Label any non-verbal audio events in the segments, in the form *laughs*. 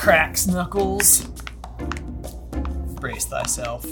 cracks knuckles. Brace thyself.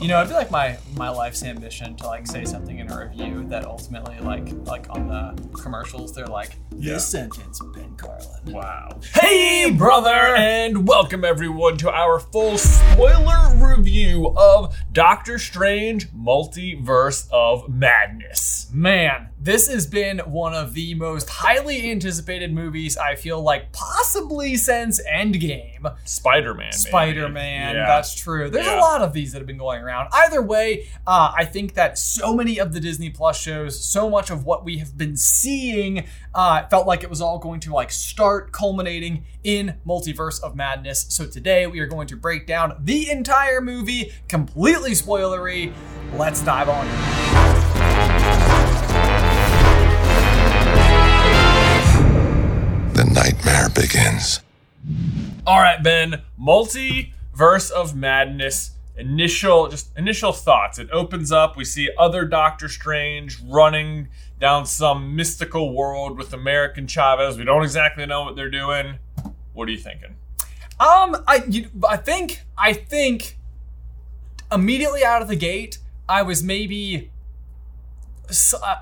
You know, I feel like my my life's ambition to like say something in a review that ultimately like like on the commercials they're like Yeah. this sentence Ben Carlin. Wow. Hey, brother, and welcome everyone to our full spoiler review of Doctor Strange Multiverse of Madness. Man, this has been one of the most highly anticipated movies I feel like possibly since Endgame. Spider Man. Spider Man, Yeah. that's true. There's Yeah. a lot of these that have been going around. Either way, uh, I think that so many of the Disney Plus shows, so much of what we have been seeing, uh, felt like it was all going to like start culminating in Multiverse of Madness. So today we are going to break down the entire movie, completely spoilery. Let's dive on nightmare begins. All right, Ben. Multiverse of Madness. Initial, just initial thoughts. It opens up. We see other Doctor Strange running down some mystical world with America Chavez. We don't exactly know what they're doing. What are you thinking? Um, I you, I think I think immediately out of the gate, I was maybe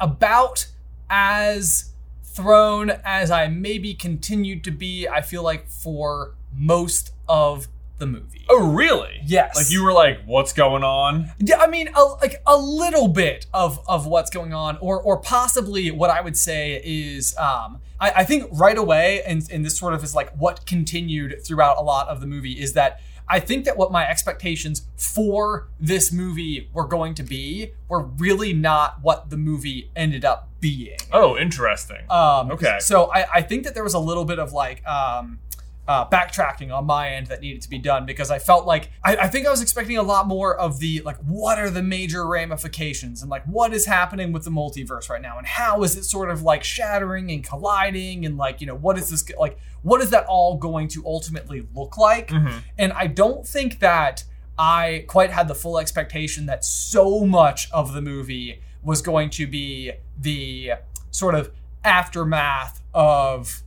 about as thrown as I maybe continued to be. I feel like for most of the movie. Oh, really? Yes. Like you were like, "What's going on?" Yeah, I mean, a, like a little bit of of what's going on, or or possibly what I would say is, um, I, I think right away, and and this sort of is like what continued throughout a lot of the movie is that I think that what my expectations for this movie were going to be were really not what the movie ended up being. Oh, interesting. Um, Okay. So I, I think that there was a little bit of like um, uh, backtracking on my end that needed to be done because I felt like I, I think I was expecting a lot more of the like what are the major ramifications and like what is happening with the multiverse right now and how is it sort of like shattering and colliding and like you know what is this like what is that all going to ultimately look like Mhm. and I don't think that I quite had the full expectation that so much of the movie was going to be the sort of aftermath of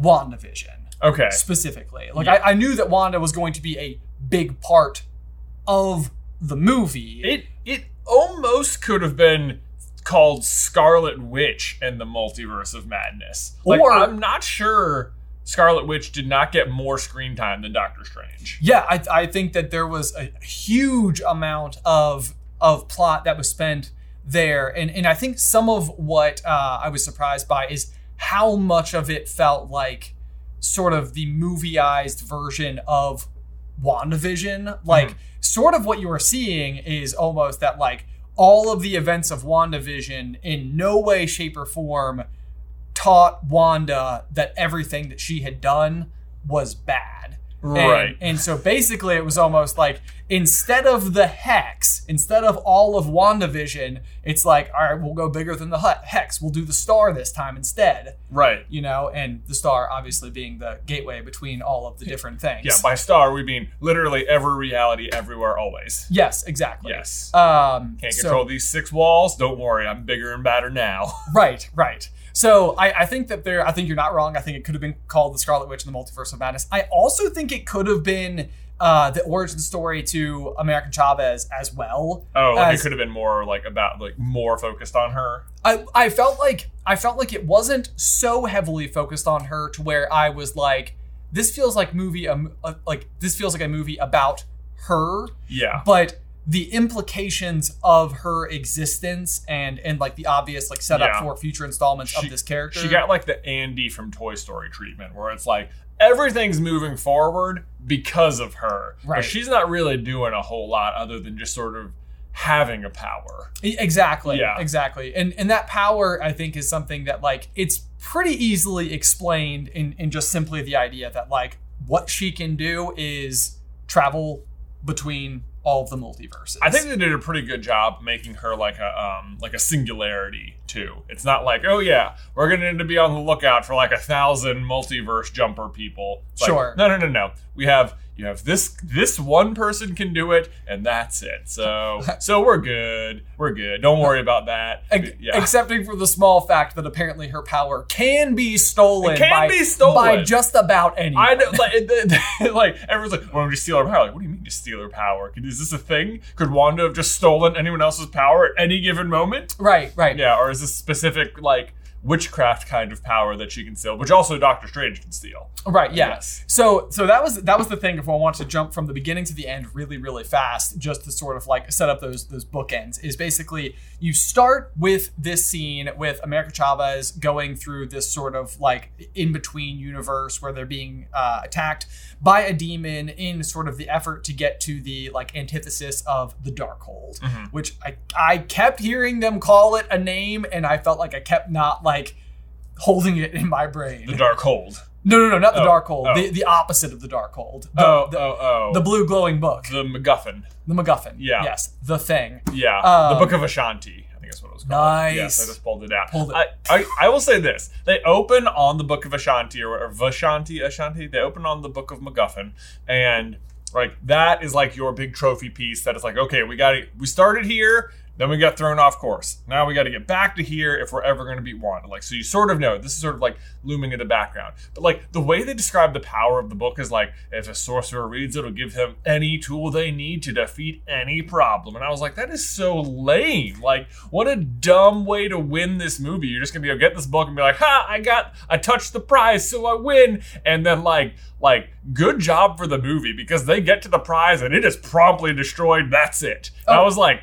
WandaVision Okay. specifically. Like Yeah. I, I knew that Wanda was going to be a big part of the movie. It it almost could have been called Scarlet Witch and the Multiverse of Madness. Like, Or- I'm not sure Scarlet Witch did not get more screen time than Doctor Strange. yeah, I, I think that there was a huge amount of of plot that was spent there, and and I think some of what uh, I was surprised by is how much of it felt like sort of the movieized version of WandaVision. Like, mm-hmm. sort of what you are seeing is almost that like all of the events of WandaVision in no way, shape, or form taught Wanda that everything that she had done was bad. And- Right. And, so basically, it was almost like instead of the hex, instead of all of WandaVision, it's like, all right, we'll go bigger than the he- hex. We'll do the star this time instead, Right. you know, and the star obviously being the gateway between all of the different things. Yeah, by star we mean literally every reality, everywhere, always. yes, exactly. Yes. Um, Can't so- control these six walls. Don't worry, I'm bigger and badder now. *laughs* Right, right. So I, I think that there, I think you're not wrong. I think it could have been called the Scarlet Witch and the Multiverse of Madness. I also think it could have been uh, the origin story to America Chavez as well. Oh, like As- it could have been more like about like more focused on her. I, I felt like I felt like it wasn't so heavily focused on her to where I was like, this feels like movie, um, uh, like this feels like a movie about her, Yeah. but the implications of her existence and and like the obvious like setup Yeah. for future installments She- of this character. She got like the Andy from Toy Story treatment, where it's like everything's moving forward because of her. Right. But she's not really doing a whole lot other than just sort of having a power. Exactly. Yeah. Exactly. And and that power I think is something that like it's pretty easily explained in in just simply the idea that like what she can do is travel between all of the multiverses. I think they did a pretty good job making her like a um like a singularity too. It's not like, oh yeah, we're gonna need to be on the lookout for like a thousand multiverse jumper people. It's like, Sure. no, no, no, no. We have you have this this one person can do it, and that's it. So *laughs* so we're good. We're good. Don't worry about that. Yeah. Excepting for the small fact that apparently her power can be stolen, It can by, be stolen. by just about anyone. I know, like, *laughs* like everyone's like, "Well, we just steal her power." Like, what do you mean, just steal her power? Is this a thing? Could Wanda have just stolen anyone else's power at any given moment? Right, right. Yeah, or is this specific like witchcraft kind of power that she can steal, which also Doctor Strange can steal? Right. Yeah. Yes. So so that was that was the thing. If I want to jump from the beginning to the end really really fast, just to sort of like set up those those bookends, is basically you start with this scene with America Chavez going through this sort of like in between universe where they're being uh, attacked by a demon in sort of the effort to get to the like antithesis of the Darkhold, Mm-hmm. which I I kept hearing them call it a name, and I felt like I kept not like holding it in my brain. The Darkhold. No, no, no, not the Oh, Darkhold. oh. The, the opposite of the Darkhold. The, Oh, the, oh, oh. the blue glowing book. the MacGuffin. The MacGuffin. Yeah. Yes, the thing. Yeah, Um, the Book of Ashanti. I think that's what it was called. Nice. Yes, I just pulled it out. Pulled it. I, I, I will say this: they open on the Book of Ashanti or, or Vashanti, Ashanti. They open on the Book of MacGuffin, and like that is like your big trophy piece. That is like, okay, we got it. we started here. Then we got thrown off course. Now we got to get back to here if we're ever going to beat Wanda. Like, so you sort of know this is sort of like looming in the background. But like the way they describe the power of the book is like, if a sorcerer reads it, it'll give him any tool they need to defeat any problem. And I was like, that is so lame. Like, what a dumb way to win this movie. You're just gonna go get this book and be like, ha, I got, I touched the prize, so I win. And then like, like, good job for the movie because they get to the prize and it is promptly destroyed. That's it. And I Oh. was like.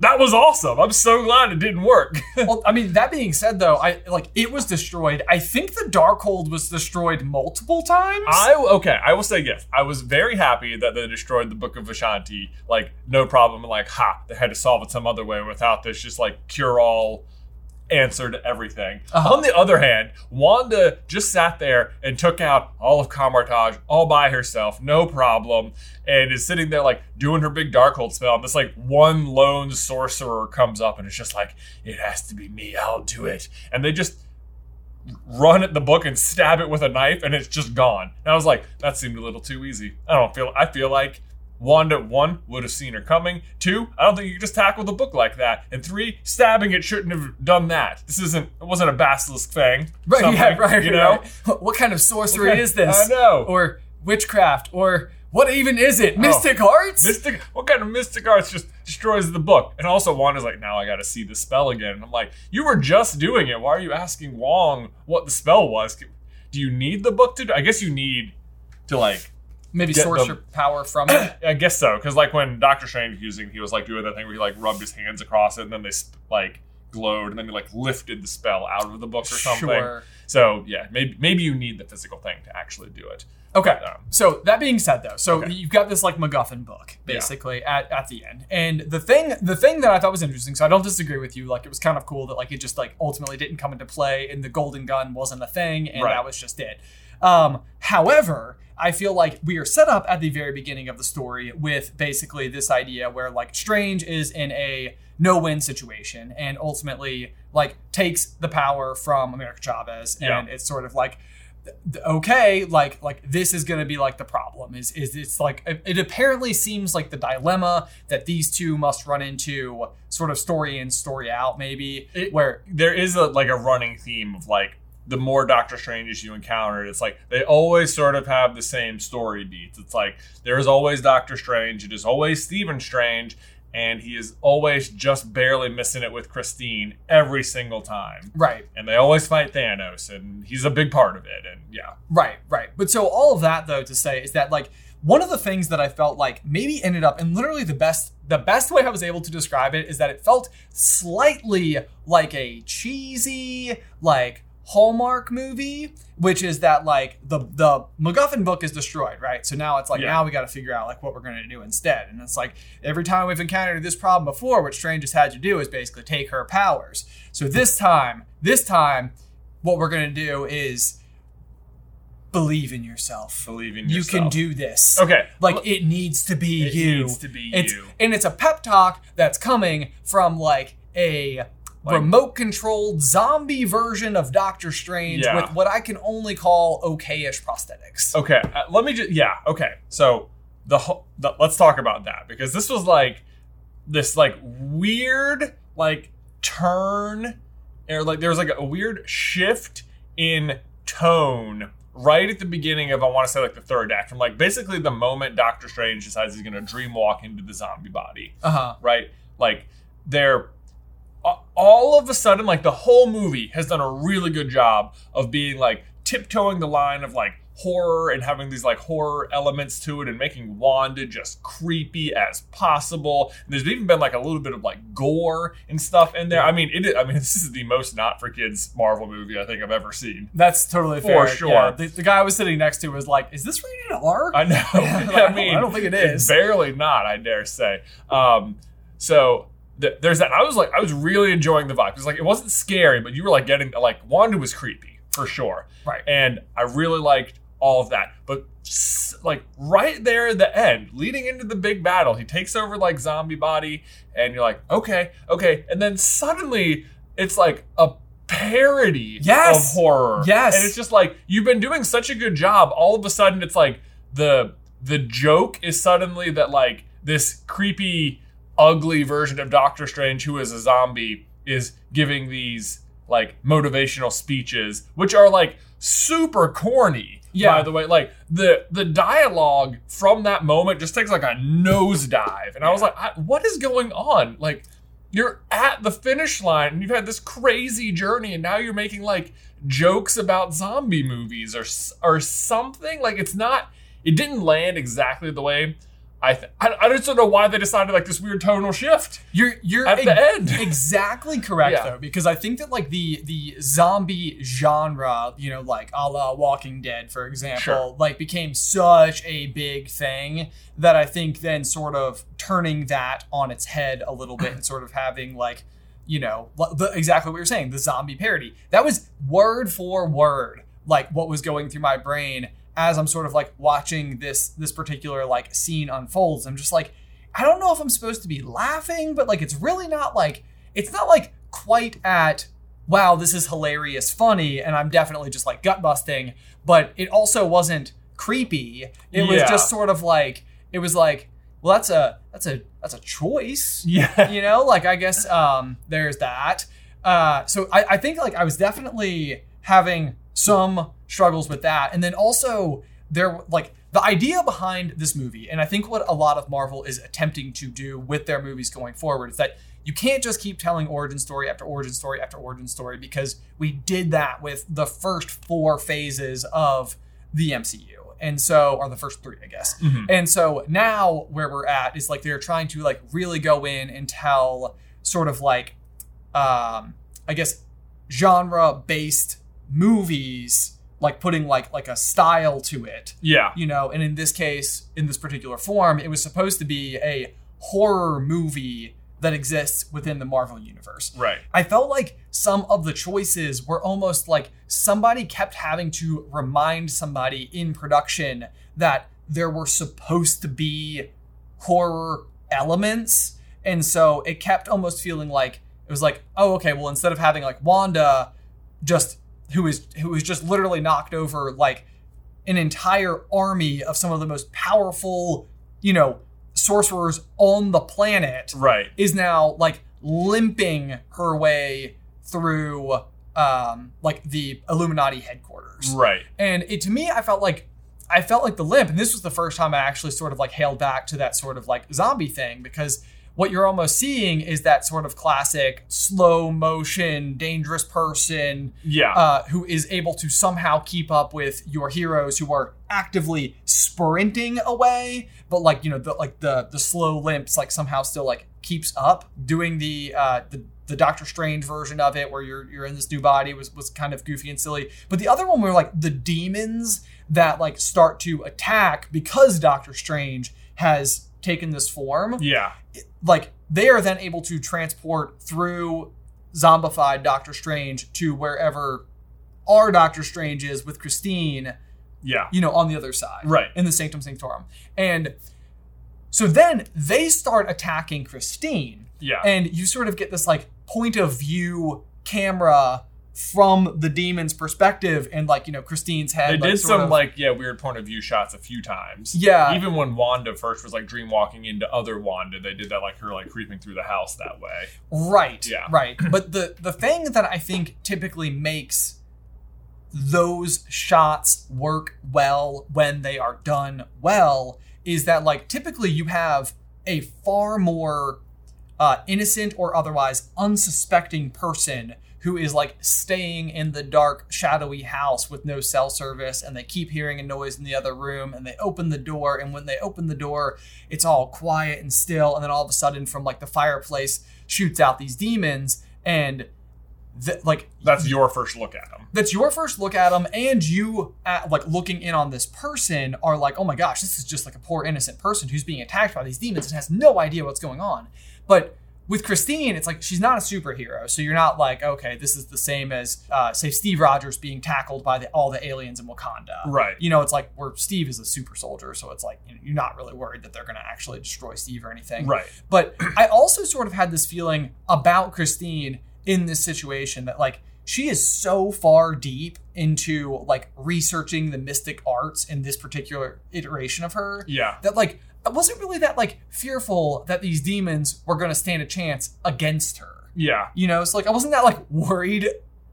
That was awesome. I'm so glad it didn't work. *laughs* well, I mean, that being said, though, I like it was destroyed. I think the Darkhold was destroyed multiple times. I okay, I will say yes. I was very happy that they destroyed the Book of Ashanti. Like, no problem. Like, ha, they had to solve it some other way without this just like cure all answer to everything. Uh-huh. On the other hand, Wanda just sat there and took out all of Kamar-Taj all by herself, no problem, and is sitting there like doing her big Darkhold spell. And this like one lone sorcerer comes up and it's just like, it has to be me, I'll do it. And they just run at the book and stab it with a knife and it's just gone. And I was like, that seemed a little too easy. I don't feel I feel like Wanda one would have seen her coming. Two, I don't think you could just tackle the book like that. And three, stabbing it shouldn't have done that. This isn't it wasn't a basilisk thing. right, yeah, right, You know? right. *laughs* What kind of sorcery Okay, is this? I know. Or witchcraft? Or what even is it? Oh, mystic arts? Mystic what kind of mystic arts just destroys the book? And also Wanda's like, now I gotta see the spell again. And I'm like, you were just doing it. Why are you asking Wong what the spell was? Do you need the book to do I guess you need to like Maybe get source your power from it. *clears throat* I guess so, because like when Doctor Strange was using, he was like doing that thing where he like rubbed his hands across it, and then they like glowed, and then he like lifted the spell out of the book or something. Sure. So yeah, maybe maybe you need the physical thing to actually do it. Okay. Um, So that being said, though, so Okay. you've got this like MacGuffin book basically at, at the end, and the thing the thing that I thought was interesting. So I don't disagree with you. Like it was kind of cool that like it just like ultimately didn't come into play, and the Golden Gun wasn't a thing, and Right. that was just it. Um, however, I feel like we are set up at the very beginning of the story with basically this idea where like Strange is in a no-win situation and ultimately like takes the power from America Chavez, and Yeah. it's sort of like okay like like this is going to be like the problem is is it's like it, it apparently seems like the dilemma that these two must run into sort of story in story out maybe It- where there is a like a running theme of like the more Doctor Stranges you encounter, it's like they always sort of have the same story beats. It's like there is always Doctor Strange, it is always Stephen Strange, and he is always just barely missing it with Christine every single time. right and they always fight Thanos, and he's a big part of it. And yeah, right right but so all of that though to say is that like one of the things that I felt like maybe ended up and literally the best the best way I was able to describe it is that it felt slightly like a cheesy like Hallmark movie, which is that like the the MacGuffin book is destroyed, right? So now it's like Yeah. now we got to figure out like what we're going to do instead, and it's like every time we've encountered this problem before, what Strange has had to do is basically take her powers. So this time, this time, what we're going to do is believe in yourself. believe in yourself. You can do this. Okay, Like it needs to be It you. needs to be it's, you. And it's a pep talk that's coming from like a Like- remote controlled zombie version of Doctor Strange Yeah. with what I can only call okayish prosthetics. Okay, uh, let me just yeah. Okay, so the, whole the let's talk about that because this was like this like weird like turn or like there was like a weird shift in tone right at the beginning of I want to say like the third act from like basically the moment Doctor Strange decides he's gonna dream walk into the zombie body Uh huh. right? Like they're all of a sudden like the whole movie has done a really good job of being like tiptoeing the line of like horror and having these like horror elements to it and making Wanda just creepy as possible. And there's even been like a little bit of like gore and stuff in there. I mean, it. I mean *laughs* this is the most not for kids Marvel movie I think I've ever seen. That's totally For fair. sure. Yeah, the, the guy I was sitting next to was like, "Is this rated R?" I know. *laughs* Like, I mean, I don't think it's barely not. I dare say. Um, so th- there's that. I was like, I was really enjoying the vibe because like it wasn't scary, but you were like getting like Wanda was creepy for sure, Right. and I really liked all of that. But s- like right there at the end, leading into the big battle, he takes over like zombie body, and you're like, okay, okay, and then suddenly it's like a parody Yes. of horror. Yes. and it's just like you've been doing such a good job. All of a sudden, it's like the the joke is suddenly that like this creepy, ugly version of Doctor Strange, who is a zombie, is giving these like motivational speeches, which are like super corny. Yeah. By the way, like the the dialogue from that moment just takes like a nosedive, and I was like, I, "What is going on?" Like, you're at the finish line, and you've had this crazy journey, and now you're making like jokes about zombie movies or or something. Like, it's not. It didn't land exactly the way I. Th- I, I just don't know why they decided like this weird tonal shift. You're you're At the end. *laughs* exactly correct Yeah. though, because I think that like the the zombie genre, you know, like a la Walking Dead, for example, Sure. like became such a big thing that I think then sort of turning that on its head a little bit and sort of having like, you know, the, exactly what you're saying, the zombie parody. That was word for word like what was going through my brain as I'm sort of like watching this this particular like scene unfolds. I'm just like, I don't know if I'm supposed to be laughing, but like it's really not like it's not like quite at wow, this is hilarious, funny, and I'm definitely just like gut busting, but it also wasn't creepy. It was just sort of like it was like, well that's a that's a that's a choice. Yeah. You know, like I guess um there's that. Uh so I, I think like I was definitely having some struggles with that. And then also there like the idea behind this movie, and I think what a lot of Marvel is attempting to do with their movies going forward is that you can't just keep telling origin story after origin story after origin story because we did that with the first four phases of the MCU. And so, or the first three, I guess. And so now where we're at is like they're trying to like really go in and tell sort of like, um, I guess, genre based movies, like putting like like a style to it Yeah. you know and in this case in this particular form it was supposed to be a horror movie that exists within the marvel universe Right. i felt like some of the choices were almost like somebody kept having to remind somebody in production that there were supposed to be horror elements and so it kept almost feeling like it was like oh okay well instead of having like wanda just who is who is just literally knocked over like an entire army of some of the most powerful, you know, sorcerers on the planet Right. is now like limping her way through um like the Illuminati headquarters. Right. And it to me I felt like I felt like the limp and this was the first time I actually sort of like hailed back to that sort of like zombie thing because what you're almost seeing is that sort of classic slow motion dangerous person Yeah. uh, who is able to somehow keep up with your heroes who are actively sprinting away, but like you know the like the the slow limps like somehow still like keeps up. Doing the uh, the the Doctor Strange version of it where you're you're in this new body was was kind of goofy and silly. But the other one were like the demons that like start to attack because Doctor Strange has taken this form yeah. Like they are then able to transport through zombified Doctor Strange to wherever our Doctor Strange is with Christine, Yeah. you know, on the other side. Right. In the Sanctum Sanctorum. And so then they start attacking Christine. Yeah. And you sort of get this like, point of view camera from the demon's perspective and like you know Christine's head. They like, did some of- like yeah weird point of view shots a few times. Yeah. Even when Wanda first was like dream walking into other Wanda, they did that like her like creeping through the house that way. Right. Yeah. Right. But the the thing that I think typically makes those shots work well when they are done well is that like typically you have a far more uh, innocent or otherwise unsuspecting person who is like staying in the dark shadowy house with no cell service and they keep hearing a noise in the other room and they open the door and when they open the door it's all quiet and still and then all of a sudden from like the fireplace shoots out these demons and th- like That's your first look at them. that's your first look at them and you at, like looking in on this person are like oh my gosh this is just like a poor innocent person who's being attacked by these demons and has no idea what's going on but with christine it's like she's not a superhero so you're not like okay this is the same as uh, say steve rogers being tackled by the, all the aliens in wakanda Right. you know it's like where steve is a super soldier so it's like you know, you're not really worried that they're going to actually destroy steve or anything Right. but *clears throat* I also sort of had this feeling about Christine in this situation that like she is so far deep into like researching the mystic arts in this particular iteration of her Yeah. that like I wasn't really that like fearful that these demons were going to stand a chance against her. Yeah. You know, so like I wasn't that like worried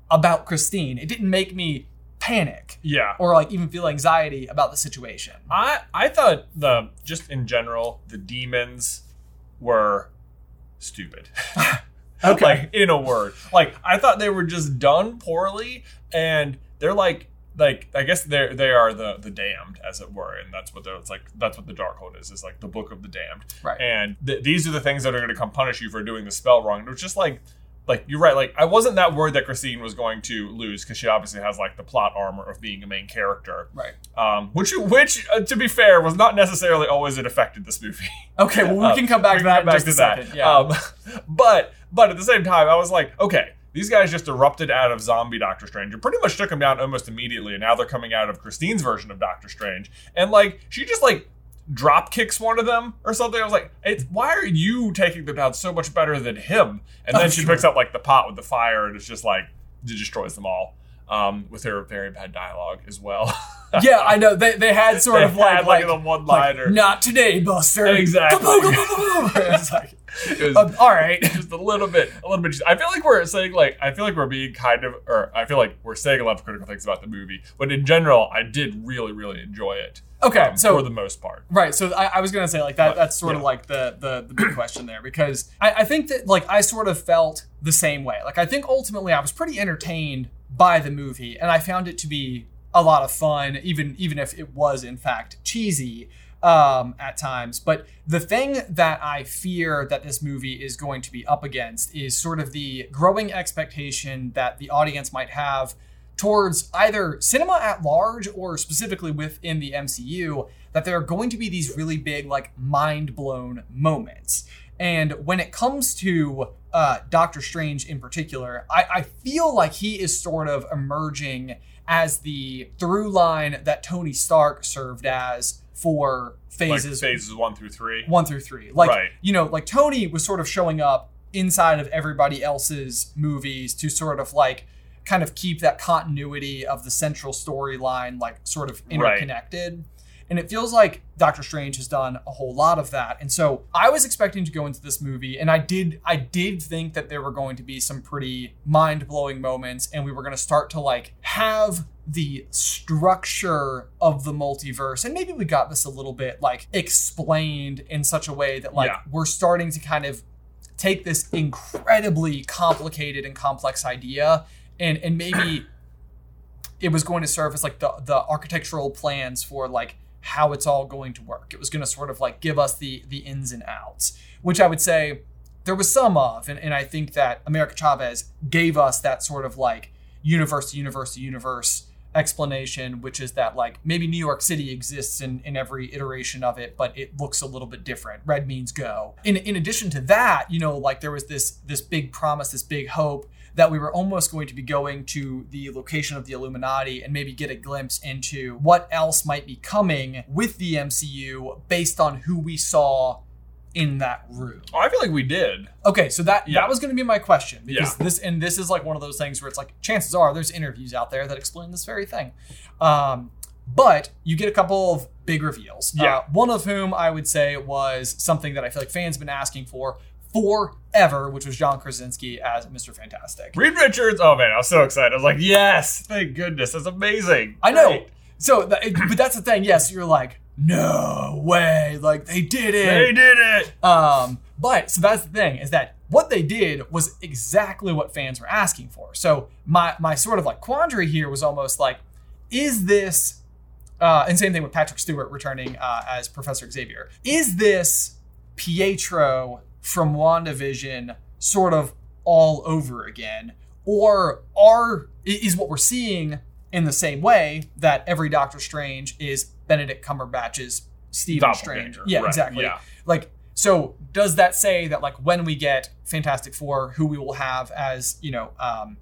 about Christine. It didn't make me panic Yeah. or like even feel anxiety about the situation. I I thought the just in general the demons were stupid. *laughs* Okay. like in a word. Like I thought they were just done poorly and they're like like I guess they're they are the the damned as it were and that's what they're it's like that's what the Darkhold is is like the book of the damned. Right. And th- these are the things that are going to come punish you for doing the spell wrong. And it was just like like you're right like I wasn't that worried that Christine was going to lose because she obviously has like the plot armor of being a main character. Right. Um, which, which, uh, to be fair, was not necessarily always it affected this movie. *laughs* Okay, well we Uh, can come back to that back to that. second. Yeah. Um, *laughs* but, but at the same time, I was like, okay, these guys just erupted out of zombie Doctor Strange and pretty much took him down almost immediately. And now they're coming out of Christine's version of Doctor Strange, and like she just like drop kicks one of them or something. I was like, it's, why are you taking them down so much better than him? And then Oh, she sure. picks up like the pot with the fire, and it's just like it destroys them all. Um, with her very bad dialogue as well. *laughs* yeah, I know. They, they had sort They of like like, like, the one-liner. like, not today, Buster. Exactly. *laughs* it's like, It was um, all right. *laughs* just a little bit, a little bit. I feel like we're saying like I feel like we're being kind of, or I feel like we're saying a lot of critical things about the movie, but in general, I did really, really enjoy it. Okay, um, so for the most part, Right. So I, I was gonna say like that. But, That's sort of like the the the big question there because I, I think that like I sort of felt the same way. Like I think ultimately I was pretty entertained by the movie and I found it to be a lot of fun, even even if it was in fact cheesy um, at times. But the thing that I fear that this movie is going to be up against is sort of the growing expectation that the audience might have towards either cinema at large or specifically within the MCU that there are going to be these really big, like, mind blown moments. And when it comes to uh, Doctor Strange in particular, I, I feel like he is sort of emerging as the through line that Tony Stark served as for like phases phases one through three. one through three. Like Right. you know, like Tony was sort of showing up inside of everybody else's movies to sort of like kind of keep that continuity of the central storyline like sort of Right. And it feels like Doctor Strange has done a whole lot of that. And so I was expecting to go into this movie and I did I did think that there were going to be some pretty mind-blowing moments and we were going to start to like have the structure of the multiverse and maybe we got this a little bit like explained in such a way that like Yeah. we're starting to kind of take this incredibly complicated and complex idea and and maybe *clears throat* it was going to serve as like the the architectural plans for like how it's all going to work. It was going to sort of like give us the the ins and outs, which I would say there was some of, and, and I think that America Chavez gave us that sort of like universe to universe to universe explanation, which is that like maybe New York City exists in, in every iteration of it, but it looks a little bit different. Red means go. In in addition to that, you know, like there was this this big promise, this big hope that we were almost going to be going to the location of the Illuminati and maybe get a glimpse into what else might be coming with the MCU based on who we saw in that room? Oh, I feel like we did. Okay, so that Yeah. that was going to be my question because Yeah. this and this is like one of those things where it's like chances are there's interviews out there that explain this very thing, um, but you get a couple of big reveals. Yeah. Uh, one of whom I would say was something that I feel like fans have been asking for forever, which was John Krasinski as Mr. Fantastic. Reed Richards. Oh man, I was so excited. I was like, yes, thank goodness, that's amazing. I know. Great. So, but that's the thing. Yes, you're like, no way, like they did it. they did it. Um, but so that's the thing is that what they did was exactly what fans were asking for. So my my sort of like quandary here was almost like, is this, uh, and same thing with Patrick Stewart returning uh, as Professor Xavier. Is this Pietro from WandaVision sort of all over again, or are is what we're seeing in the same way that every Doctor Strange is Benedict Cumberbatch's Stephen Strange? Yeah, right, exactly. yeah. Like, so does that say that like when we get Fantastic Four, who we will have as you know, um,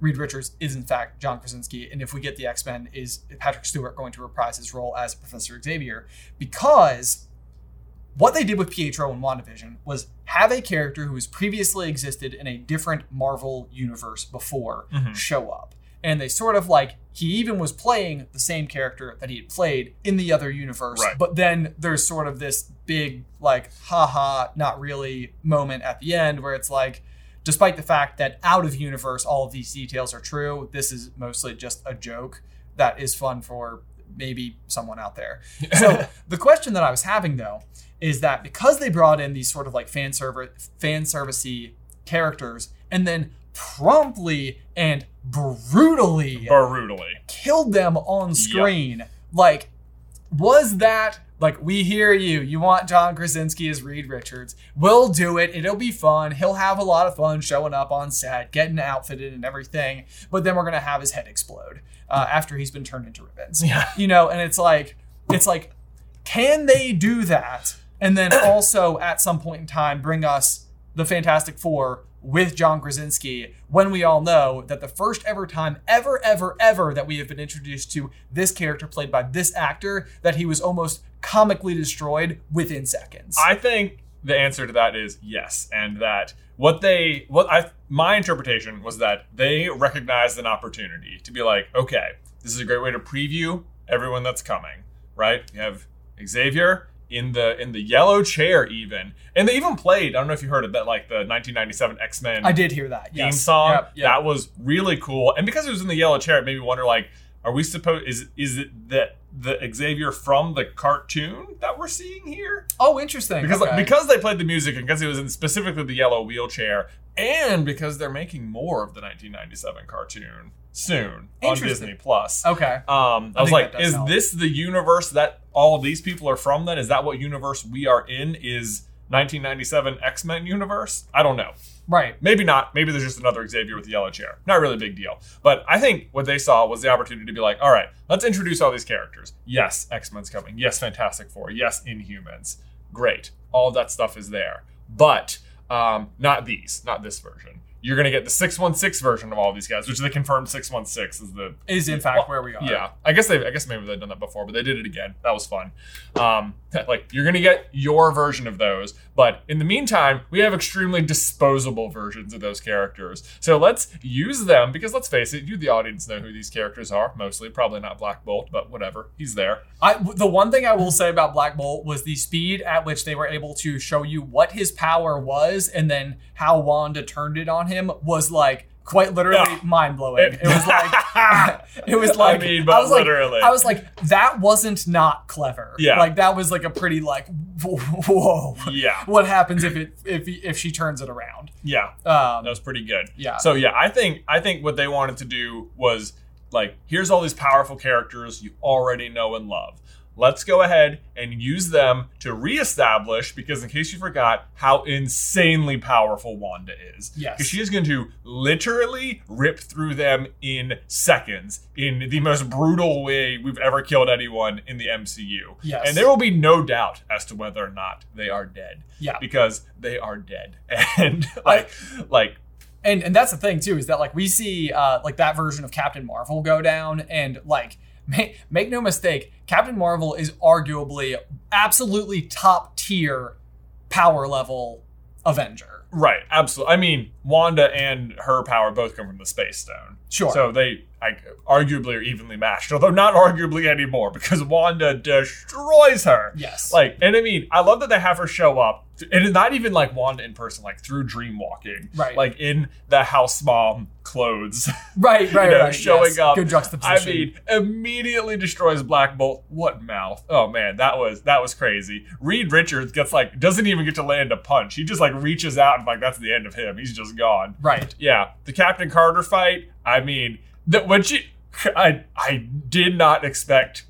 Reed Richards is in fact John Krasinski, and if we get the X Men, is Patrick Stewart going to reprise his role as Professor Xavier? Because what they did with Pietro in WandaVision was have a character who has previously existed in a different Marvel universe before Mhm. show up. And they sort of like, he even was playing the same character that he had played in the other universe. Right. But then there's sort of this big, like, haha, not really moment at the end where it's like, despite the fact that out of universe all of these details are true, this is mostly just a joke that is fun for maybe someone out there. *laughs* So the question that I was having though is that because they brought in these sort of like fan server fan servicey characters and then promptly and brutally Brutally. killed them on screen, like was that like we hear you you want john krasinski as reed richards. We'll do it it'll be fun he'll have a lot of fun showing up on set getting outfitted and everything but then we're gonna have his head explode uh, after he's been turned into ribbons. Yeah. you know and it's like it's like can they do that? And then *clears throat* also at some point in time bring us the fantastic four with john krasinski when we all know that the first ever time ever ever ever that we have been introduced to this character played by this actor that he was almost comically destroyed within seconds I think the answer to that is yes, and that what they what I my interpretation was that they recognized an opportunity to be like, okay, this is a great way to preview everyone that's coming, right? You have Xavier in the in the yellow chair even, and they even played. I don't know if you heard of that, like the 1997 X Men i did hear that theme yes. song. Yep, yep. That was really cool. And because it was in the yellow chair, it made me wonder like, are we supposed is is it that the Xavier from the cartoon that we're seeing here? oh interesting Because okay. because they played the music and because it was in specifically the yellow wheelchair, and because they're making more of the 1997 cartoon soon on. Disney Plus. okay Um, I, I was like, is help. this the universe that all of these people are from? Then is that what universe we are in? Is 1997 X Men universe? I don't know. right Maybe not. Maybe there's just another Xavier with the yellow chair. Not really a big deal. But I think what they saw was the opportunity to be like, all right, let's introduce all these characters. Yes, X Men's coming. Yes, Fantastic Four. Yes, Inhumans. Great. All that stuff is there. But um, not these, not this version. You're going to get the 616 version of all these guys, which they confirmed 616 is the is in fact where we are yeah, I guess they. I guess maybe they've done that before, but they did it again. That was fun. Um, *laughs* like you're gonna get your version of those, but in the meantime, we have extremely disposable versions of those characters. So let's use them because let's face it, you the audience know who these characters are mostly. Probably not Black Bolt, but whatever, he's there. I, the one thing I will say about Black Bolt was the speed at which they were able to show you what his power was and then how Wanda turned it on him was like quite literally Yeah. mind blowing. It, was like *laughs* it was like mean, but was like. I was like that wasn't not clever. Yeah. like that was like a pretty like *laughs* whoa. Yeah, What happens if it if if she turns it around? yeah. Um, That was pretty good. Yeah. So yeah, I think I think what they wanted to do was like, here's all these powerful characters you already know and love. Let's go ahead and use them to reestablish, because in case you forgot, how insanely powerful Wanda is. Yes. Because she is going to literally rip through them in seconds in the most brutal way we've ever killed anyone in the MCU. Yes. And there will be no doubt as to whether or not they are dead. Yeah. Because they are dead. *laughs* And like like and and that's the thing too is that like we see uh like that version of Captain Marvel go down and like make, make no mistake Captain Marvel is arguably absolutely top tier power level Avenger. Right, absolutely. I mean, Wanda and her power both come from the Space Stone. Sure. So they like arguably are evenly matched, although not arguably anymore because Wanda destroys her. Yes. Like, and I mean, I love that they have her show up, and it's not even like Wanda in person, like through dream walking, Right. Like in the house mom clothes, right, *laughs* right, you know, right. showing yes. up. Good I juxtaposition. mean, immediately destroys Black Bolt. What mouth? Oh man, that was that was crazy. Reed Richards gets like doesn't even get to land a punch. He just like reaches out and like that's the end of him. He's just gone. right. Yeah, the Captain Carter fight. I mean, that when she, I I did not expect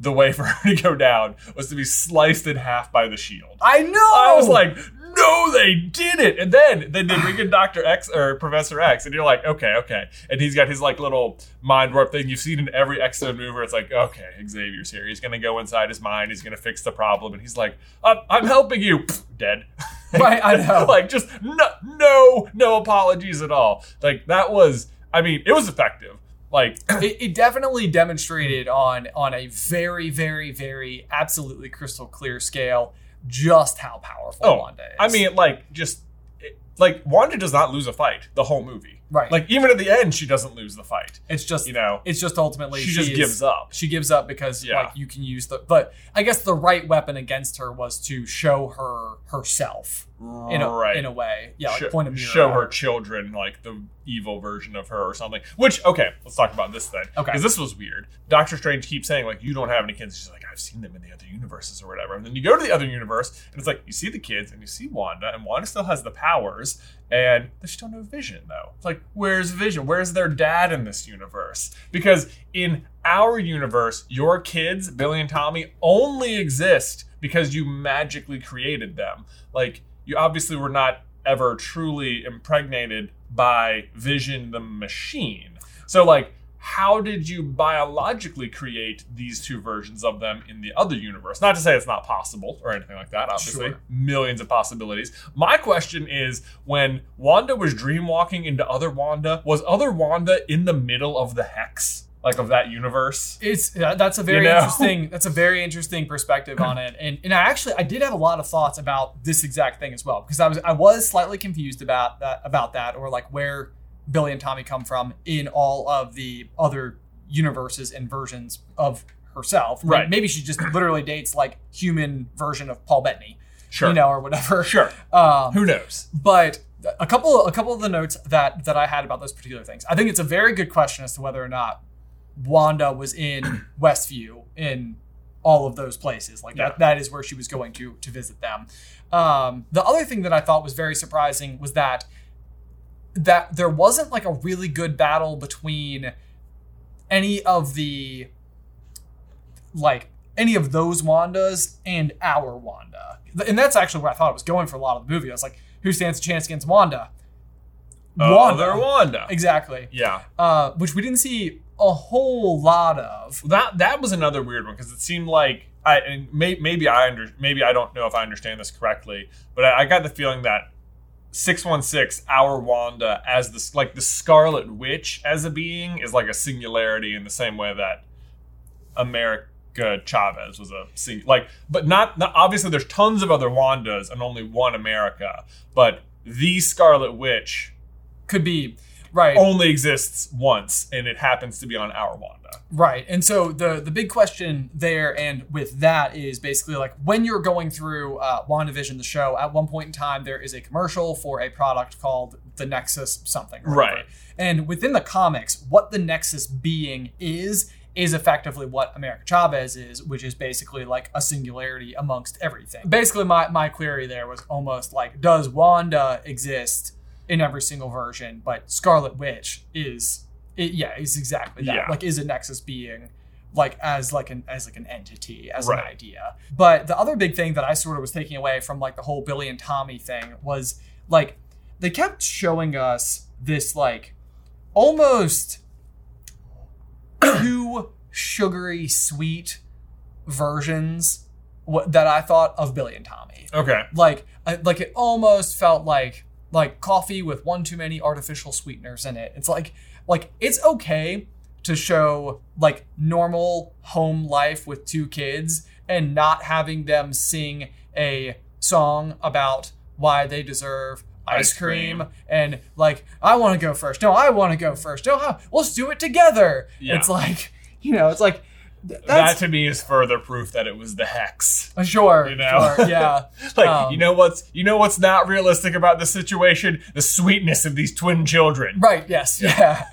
the way for *laughs* her to go down was to be sliced in half by the shield. I know. I was like, no, they did it. And then then they bring in Doctor X or Professor X, and you're like, okay, okay. And he's got his like little mind warp thing you've seen in every X Men movie. Where it's like, okay, Xavier's here. He's gonna go inside his mind. He's gonna fix the problem. And he's like, I'm, I'm helping you. Dead. Right, I *laughs* know. like just no, no, no apologies at all. Like that was. I mean, it was effective. Like *clears throat* it, it definitely demonstrated on on a very, very, very absolutely crystal clear scale just how powerful Oh, Wanda is. I mean, like just it- like Wanda does not lose a fight the whole movie. Right. Like even at the end, she doesn't lose the fight. it's just You know, it's just ultimately she just is- gives up. She gives up because Yeah. like you can use the but I guess the right weapon against her was to show her herself in a right. in a way. Yeah, like show, point a mirror. show her children like the evil version of her or something. Which okay, let's talk about this then. Okay. because this was weird. Doctor Strange keeps saying like you don't have any kids. She's like I've seen them in the other universes or whatever. And then you go to the other universe and it's like you see the kids and you see Wanda and Wanda still has the powers and there's still no Vision though. It's like where's Vision? Where's their dad in this universe? Because in our universe, your kids, Billy and Tommy, only exist because you magically created them. Like you obviously were not ever truly impregnated by Vision the machine. So like how did you biologically create these two versions of them in the other universe? Not to say it's not possible or anything like that, obviously. Sure. Millions of possibilities. My question is when Wanda was dreamwalking into other Wanda, was other Wanda in the middle of the hex? Like of that universe? It's uh, that's a very You know? *laughs* interesting that's a very interesting perspective on it, and and I actually I did have a lot of thoughts about this exact thing as well because I was I was slightly confused about that about that or like where Billy and Tommy come from in all of the other universes and versions of herself. Right. Maybe she just *clears throat* literally dates like human version of Paul Bettany, Sure. you know, or whatever. Sure. Um, Who knows? but a couple a couple of the notes that that I had about those particular things. I think it's a very good question as to whether or not Wanda was in *clears throat* Westview in all of those places. Like Yeah. that that is where she was going to to visit them. Um, the other thing that I thought was very surprising was that that there wasn't like a really good battle between any of the like any of those Wandas and our Wanda. And that's actually where I thought it was going for a lot of the movie. I was like, who stands a chance against Wanda? Other Wanda. Exactly. Yeah. Uh, which we didn't see a whole lot of. That that was another weird one because it seemed like I and may, maybe I under maybe I don't know if I understand this correctly, but I, I got the feeling that six one six our Wanda as this like the Scarlet Witch as a being is like a singularity in the same way that America Chavez was a sing like but not, not obviously there's tons of other Wandas and only one America, but the Scarlet Witch Could be right. only exists once and it happens to be on our Wanda. Right. And so the the big question there and with that is basically like when you're going through uh, WandaVision, the show, at one point in time, there is a commercial for a product called the Nexus something. whatever. Right. And within the comics, what the Nexus being is, is effectively what America Chavez is, which is basically like a singularity amongst everything. Basically, my, my query there was almost like, does Wanda exist in every single version, but Scarlet Witch is it, yeah, is exactly that. Yeah. Like is a Nexus being like as like an as like an entity, as Right. an idea. But the other big thing that I sort of was taking away from like the whole Billy and Tommy thing was like they kept showing us this like almost *coughs* too sugary sweet versions that I thought of Billy and Tommy Okay. like I- like it almost felt like like coffee with one too many artificial sweeteners in it. It's like like it's okay to show like normal home life with two kids and not having them sing a song about why they deserve ice, Ice cream. cream. and like I want to go first. No, I want to go first. No, how- let's do it together. Yeah. It's like *laughs* you know, it's like th- that to me is further proof that it was the hex. uh, sure, You know? sure, yeah. *laughs* Like Um, you know what's you know what's not realistic about the situation? The sweetness of these twin children. Right. Yes. Yeah.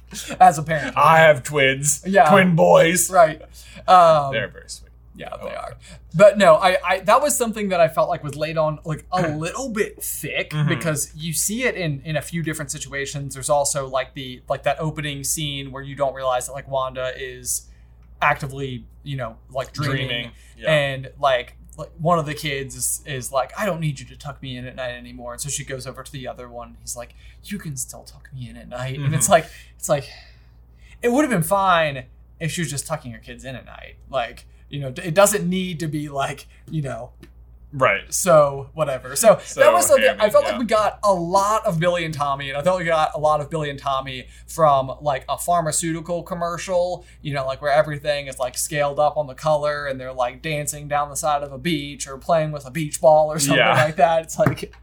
*laughs* As a parent. I have twins. Yeah. Twin boys. right. Um, They're very sweet. Yeah, Oh, they are. But no, I, I that was something that I felt like was laid on like a *clears throat* little bit thick Mm-hmm. because you see it in in a few different situations. There's also like the like that opening scene where you don't realize that like Wanda is actively, you know, like dreaming, Dreaming, yeah. and like like one of the kids is, is like, I don't need you to tuck me in at night anymore. And so she goes over to the other one. He's like, You can still tuck me in at night. And it's Mm-hmm. like it's like it would have been fine if she was just tucking her kids in at night. Like, you know, it doesn't need to be like, you know, Right. so whatever. So, So that was something I felt yeah. like we got a lot of Billy and Tommy, and I felt we got a lot of Billy and Tommy from like a pharmaceutical commercial, you know, like where everything is like scaled up on the color and they're like dancing down the side of a beach or playing with a beach ball or something Yeah. like that. It's like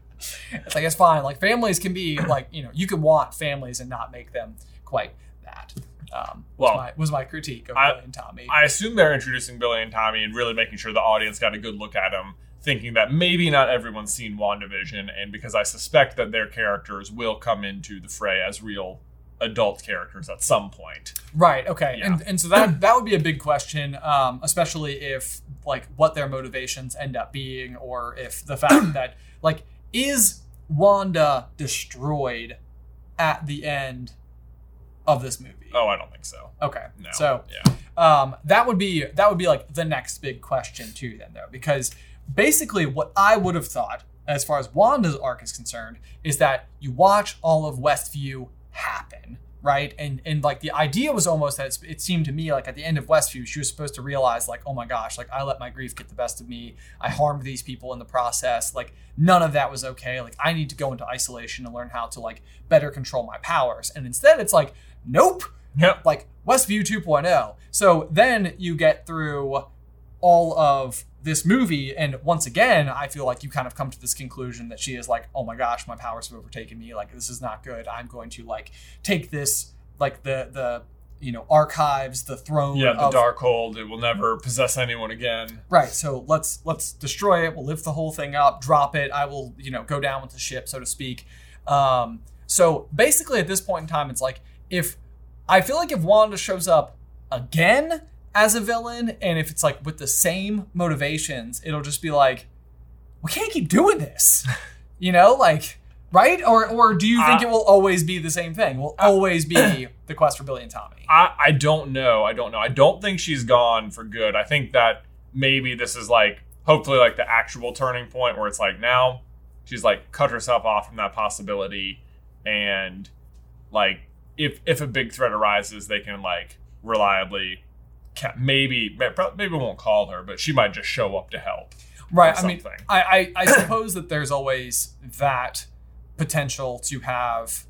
it's like it's fine. Like families can be like, you know, you can want families and not make them quite that. Um, was Well, my, was my critique of I- Billy and Tommy. I assume they're introducing Billy and Tommy and really making sure the audience got a good look at them, thinking that maybe not everyone's seen WandaVision, and because I suspect that their characters will come into the fray as real adult characters at some point. Right. Okay. Yeah. And and so that that would be a big question, um, especially if like what their motivations end up being, or if the fact *clears throat* that like is Wanda destroyed at the end of this movie? Oh, I don't think so. Okay. No. So yeah. um, that would be that would be like the next big question too then though because basically what i would have thought as far as wanda's arc is concerned is that you watch all of westview happen right and and like the idea was almost that it seemed to me like at the end of westview she was supposed to realize like oh my gosh like i let my grief get the best of me i harmed these people in the process like none of that was okay like i need to go into isolation and learn how to like better control my powers and instead it's like nope Yep. like Westview 2.0. So then you get through all of this movie, and once again, I feel like you kind of come to this conclusion that she is like, oh my gosh, my powers have overtaken me. Like this is not good. I'm going to like take this like the the you know archives, the throne. Yeah, the of, Darkhold. It will never possess anyone again. Right. So let's let's destroy it. We'll lift the whole thing up, drop it. I will, you know, go down with the ship, so to speak. Um, so basically, at this point in time, it's like if I feel like if Wanda shows up again as a villain, and if it's like with the same motivations, it'll just be like, we can't keep doing this. *laughs* You know, like right? Or or do you think Uh, it will always be the same thing? Will always be *clears throat* the quest for Billy and Tommy? I, I don't know. I don't know. I don't think she's gone for good. I think that maybe this is like hopefully like the actual turning point where it's like now she's like cut herself off from that possibility and like if if a big threat arises they can like reliably ca- maybe maybe won't call her but she might just show up to help right i mean. I, I i suppose that there's always that potential to have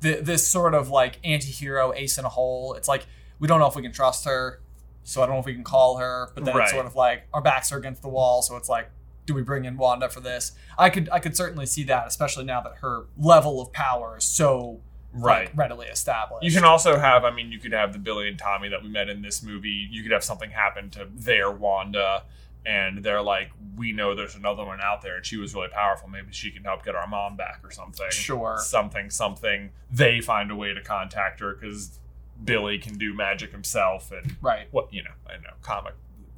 the, this sort of like anti-hero ace in a hole it's like we don't know if we can trust her so i don't know if we can call her but then Right. it's sort of like our backs are against the wall so it's like do we bring in wanda for this i could i could certainly see that especially now that her level of power is so like, Right. readily established You can also have, I mean, you could have the Billy and Tommy that we met in this movie. You could have something happen to their Wanda, and they're like, we know there's another one out there, and she was really powerful. Maybe she can help get our mom back or something. Sure. Something, something. They find a way to contact her because Billy can do magic himself, and right what, you know, I know, comic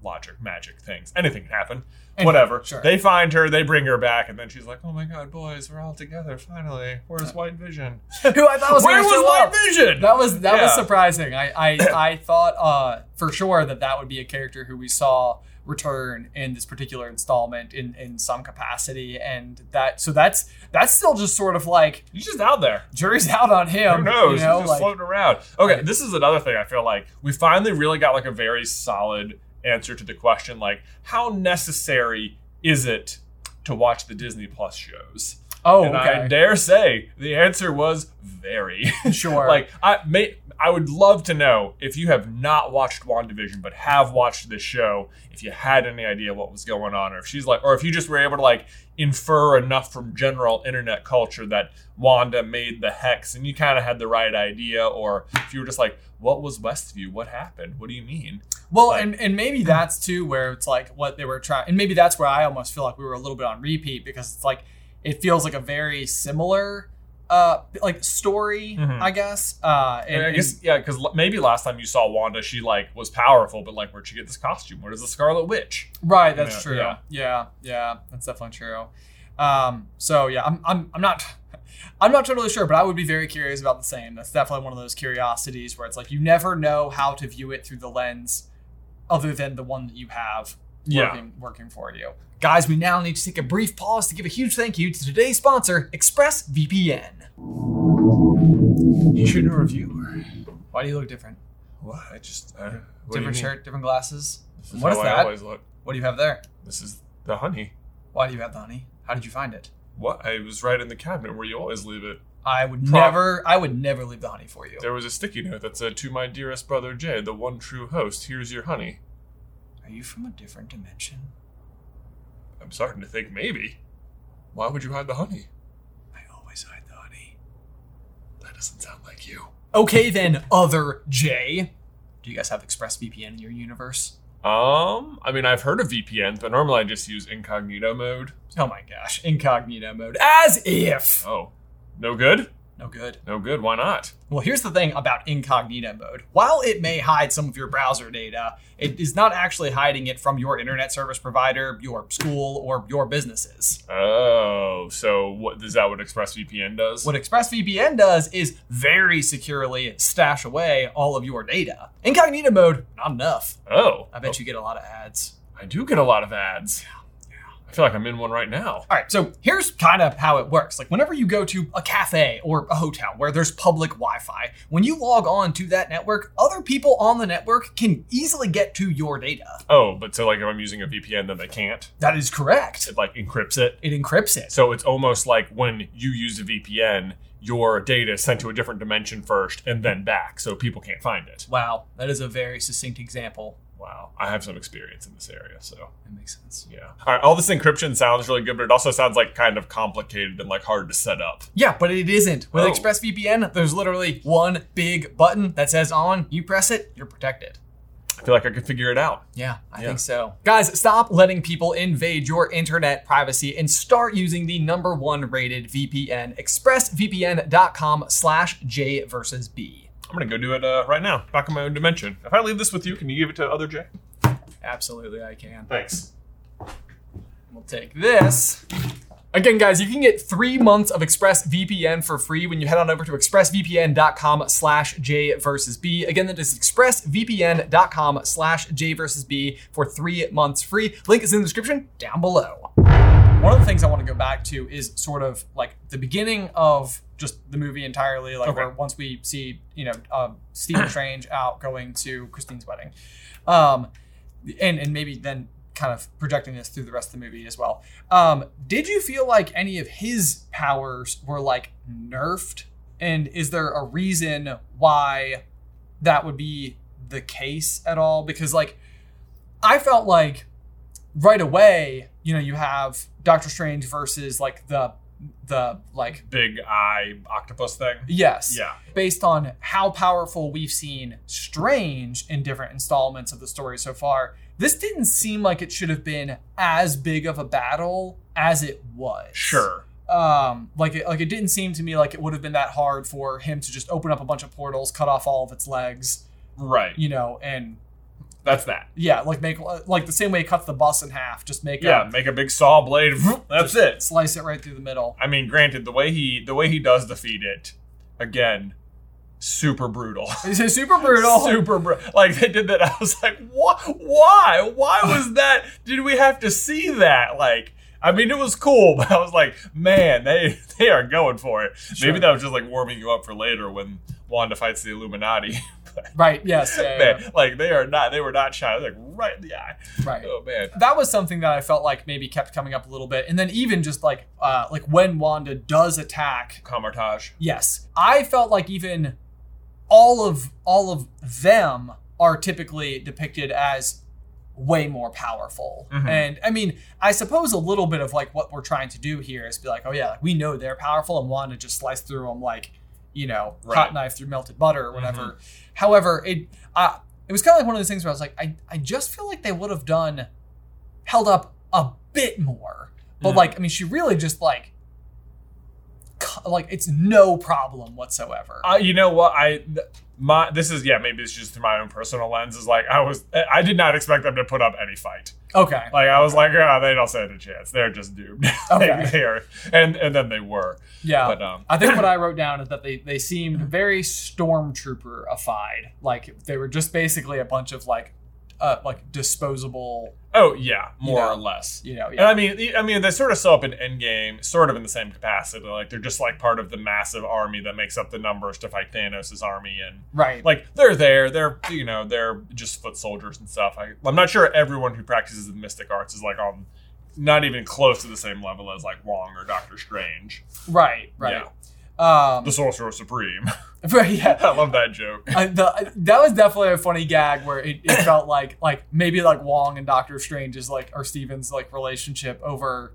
logic, magic things. Anything can happen. Anything, Whatever. sure. They find her, they bring her back, and then she's like, oh my god, boys, we're all together, finally. Where's White Vision? *laughs* who i thought was Where was White up. Vision? That was that was surprising. I I, *coughs* I thought uh, for sure that that would be a character who we saw return in this particular installment in in some capacity, and that so that's that's still just sort of like He's just out there. jury's out on him. Who knows? You know, He's just like floating around. Okay, Right. this is another thing I feel like we finally really got like a very solid answer to the question like how necessary is it to watch the Disney Plus shows? oh and I dare say the answer was very. *laughs* sure, like I may I would love to know if you have not watched WandaVision but have watched this show, if you had any idea what was going on, or if she's like, or if you just were able to like infer enough from general internet culture that Wanda made the hex and you kind of had the right idea, or if you were just like, what was Westview? What happened? What do you mean? Well, Like- and, and maybe that's too where it's like what they were trying, and maybe that's where I almost feel like we were a little bit on repeat because it's like it feels like a very similar, uh, like story, Mhm. I guess. Uh, and, I and- guess yeah, because maybe last time you saw Wanda, she like was powerful, but like, where'd she get this costume? Where does the Scarlet Witch? right, that's Yeah, true. yeah. Yeah. yeah, that's definitely true. Um, so yeah, I'm, I'm, I'm not. *laughs* I'm not totally sure, but I would be very curious about the same. That's definitely one of those curiosities where it's like you never know how to view it through the lens other than the one that you have Yeah. working working for you. Guys, we now need to take a brief pause to give a huge thank you to today's sponsor, ExpressVPN. You shooting a review? Why do you look different? What? I just uh, what different shirt, different glasses. This is What is that? always look. What do you have there? This is the honey. Why do you have the honey? How did you find it? What? I was right in the cabinet where you always leave it. I would Pro- never I would never leave the honey for you. There was a sticky note that said, "To my dearest brother Jay, the one true host. Here's your honey." Are you from a different dimension? I'm starting to think maybe. Why would you hide the honey? I always hide the honey. That doesn't sound like you. Okay then, other J. Do you guys have ExpressVPN in your universe? Um, I mean, I've heard of VPNs, but normally I just use incognito mode. Oh my gosh, incognito mode. As if. Oh, no good? No good. No good. Why not? Well, here's the thing about incognito mode. While it may hide some of your browser data, it is not actually hiding it from your internet service provider, your school, or your businesses. Oh, so what is that? What ExpressVPN does? What ExpressVPN does is very securely stash away all of your data. Incognito mode, not enough. Oh, I bet you get a lot of ads. I do get a lot of ads. I feel like I'm in one right now. All right, so here's kind of how it works. Like, whenever you go to a cafe or a hotel where there's public Wi Fi, when you log on to that network, other people on the network can easily get to your data. Oh, but so like if I'm using a VPN, then they can't. That is correct. It like encrypts it. It encrypts it. So it's almost like when you use a VPN, your data is sent to a different dimension first and then back, so people can't find it. Wow, that is a very succinct example. Wow, I have some experience in this area, so it makes sense. yeah. All right, all this encryption sounds really good, but it also sounds like kind of complicated and like hard to set up. Yeah, but it isn't. With Oh. ExpressVPN, there's literally one big button that says on. You press it, you're protected. I feel like I could figure it out. Yeah, I Yeah. think so. Guys, stop letting people invade your internet privacy and start using the number one rated VPN, expressvpn.com slash J versus B. I'm gonna go do it uh, right now, back in my own dimension. If I leave this with you, can you give it to other Jay? Absolutely, I can. Thanks. We'll take this. Again, guys, you can get three months of ExpressVPN for free when you head on over to expressvpn.com slash J versus B. Again, that is expressvpn.com slash J versus B for three months free. Link is in the description down below. One of the things I want to go back to is sort of like the beginning of just the movie entirely, like Okay. where once we see, you know, um, Stephen Strange *clears throat* out going to Christine's wedding. Um, and and maybe then kind of projecting this through the rest of the movie as well. Um, did you feel like any of his powers were like nerfed? And is there a reason why that would be the case at all? Because like I felt like right away, you know, you have Doctor Strange versus like the the like Big eye octopus thing. yes Yeah. based on how powerful we've seen Strange in different installments of the story so far, this didn't seem like it should have been as big of a battle as it was. Sure. Um, like it, like it didn't seem to me like it would have been that hard for him to just open up a bunch of portals, cut off all of its legs, Right. you know, and That's that. yeah, like make like the same way he cuts the bus in half, just make Yeah. a Make a big saw blade. *laughs* That's it. slice it right through the middle. I mean, granted, the way he the way he does defeat it, again, super brutal. *laughs* Super brutal. super brutal. Like they did that. *laughs* I was like, what? Why? Why was that? Did we have to see that? Like, I mean, it was cool, but I was like, man, they they are going for it. Sure. Maybe that was just like warming you up for later when Wanda fights the Illuminati. *laughs* Right. Yes. Yeah, yeah, like they are not. They were not shy. Like right in the eye. Right. Oh man. that was something that I felt like maybe kept coming up a little bit, and then even just like uh, like when Wanda does attack, Kamar-Taj. yes, I felt like even all of all of them are typically depicted as way more powerful. Mhm. And I mean, I suppose a little bit of like what we're trying to do here is be like, oh yeah, like, we know they're powerful and want to just slice through them like, you know, Right. hot knife through melted butter or whatever. However, it uh, it was kind of like one of those things where I was like, I, I just feel like they would have done held up a bit more. But Mhm. like, I mean, she really just like like it's no problem whatsoever. Uh, you know what? I th- my this is yeah maybe it's just through my own personal lens. Is like I was I did not expect them to put up any fight. Okay. Like I was like, oh, they don't stand a chance. They're just doomed. *laughs* Okay. they, *laughs* they are, and and then they were. Yeah. But um, I think what I *clears throat* wrote down is that they, they seemed very stormtrooper-ified. Like they were just basically a bunch of like uh like disposable, oh yeah, more You know, or less. you know, And. I mean, I mean, they sort of show up in Endgame, sort of in the same capacity. Like they're just like part of the massive army that makes up the numbers to fight Thanos' army, and right. like they're there. They're you know they're just foot soldiers and stuff. I, I'm not sure everyone who practices the mystic arts is like on, not even close to the same level as like Wong or Doctor Strange, right, right. Um the Sorcerer Supreme. *laughs* *laughs* right, yeah. I love that joke. I, the, that was definitely a funny gag where it, it felt *coughs* like like maybe like Wong and Doctor Strange is like or Steven's like relationship over